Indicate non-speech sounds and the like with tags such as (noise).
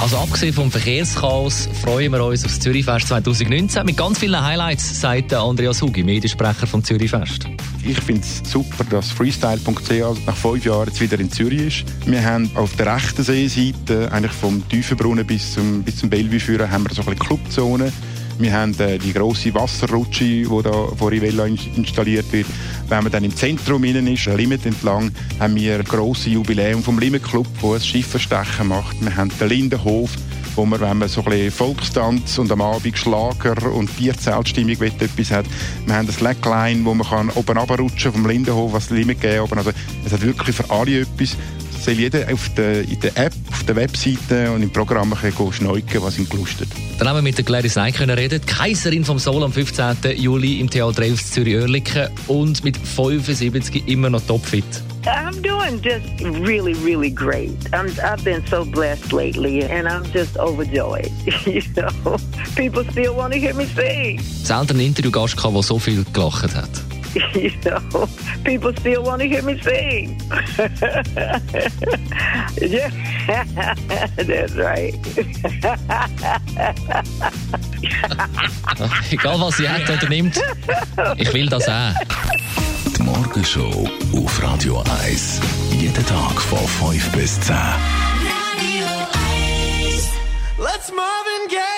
Also abgesehen vom Verkehrschaos freuen wir uns auf das Zürichfest 2019 mit ganz vielen Highlights, sagt Andreas Hugi, Mediensprecher vom Zürichfest. Ich finde es super, dass Freestyle.ch nach fünf Jahren jetzt wieder in Zürich ist. Wir haben auf der rechten Seeseite, eigentlich vom Tiefenbrunnen bis zum, bis zum Bellevue führen, haben wir so ein bisschen Clubzone. Wir haben äh, die grosse Wasserrutsche, die da vor Rivella in installiert wird. Wenn man dann im Zentrum innen ist, Limit entlang, haben wir ein grosses Jubiläum vom Limit Club, das ein Schifferstechen macht. Wir haben den Lindenhof, wo man, wenn man so ein bisschen Volkstanz und am Abend Schlager und Bierzeltstimmung etwas hat. Wir haben eine Slackline, wo man kann oben runterrutschen vom Lindenhof, was Limit geben Also es hat wirklich für alle etwas soll jeder auf der, in der App, auf der Webseite und im Programm schneuken, was ihm gelustet. Dann haben wir mit der Gladys Knight können reden, die Kaiserin vom Soul am 15. Juli im Theater 11 Zürich-Oerlikon und mit 75 immer noch topfit. I'm doing just really, really great. I'm, I've been so blessed lately, and I'm just overjoyed. (laughs) you know, people still want to hear me sing. Selten einen Interviewgast der so viel gelacht hat. (laughs) you know, people still want to hear me sing. (laughs) yeah, (laughs) that's right. Egal was sie hat oder nimmt, ich will das auch. Die Morgenshow auf Radio 1. Jeden Tag von 5 bis 10. Let's Marvin Gaye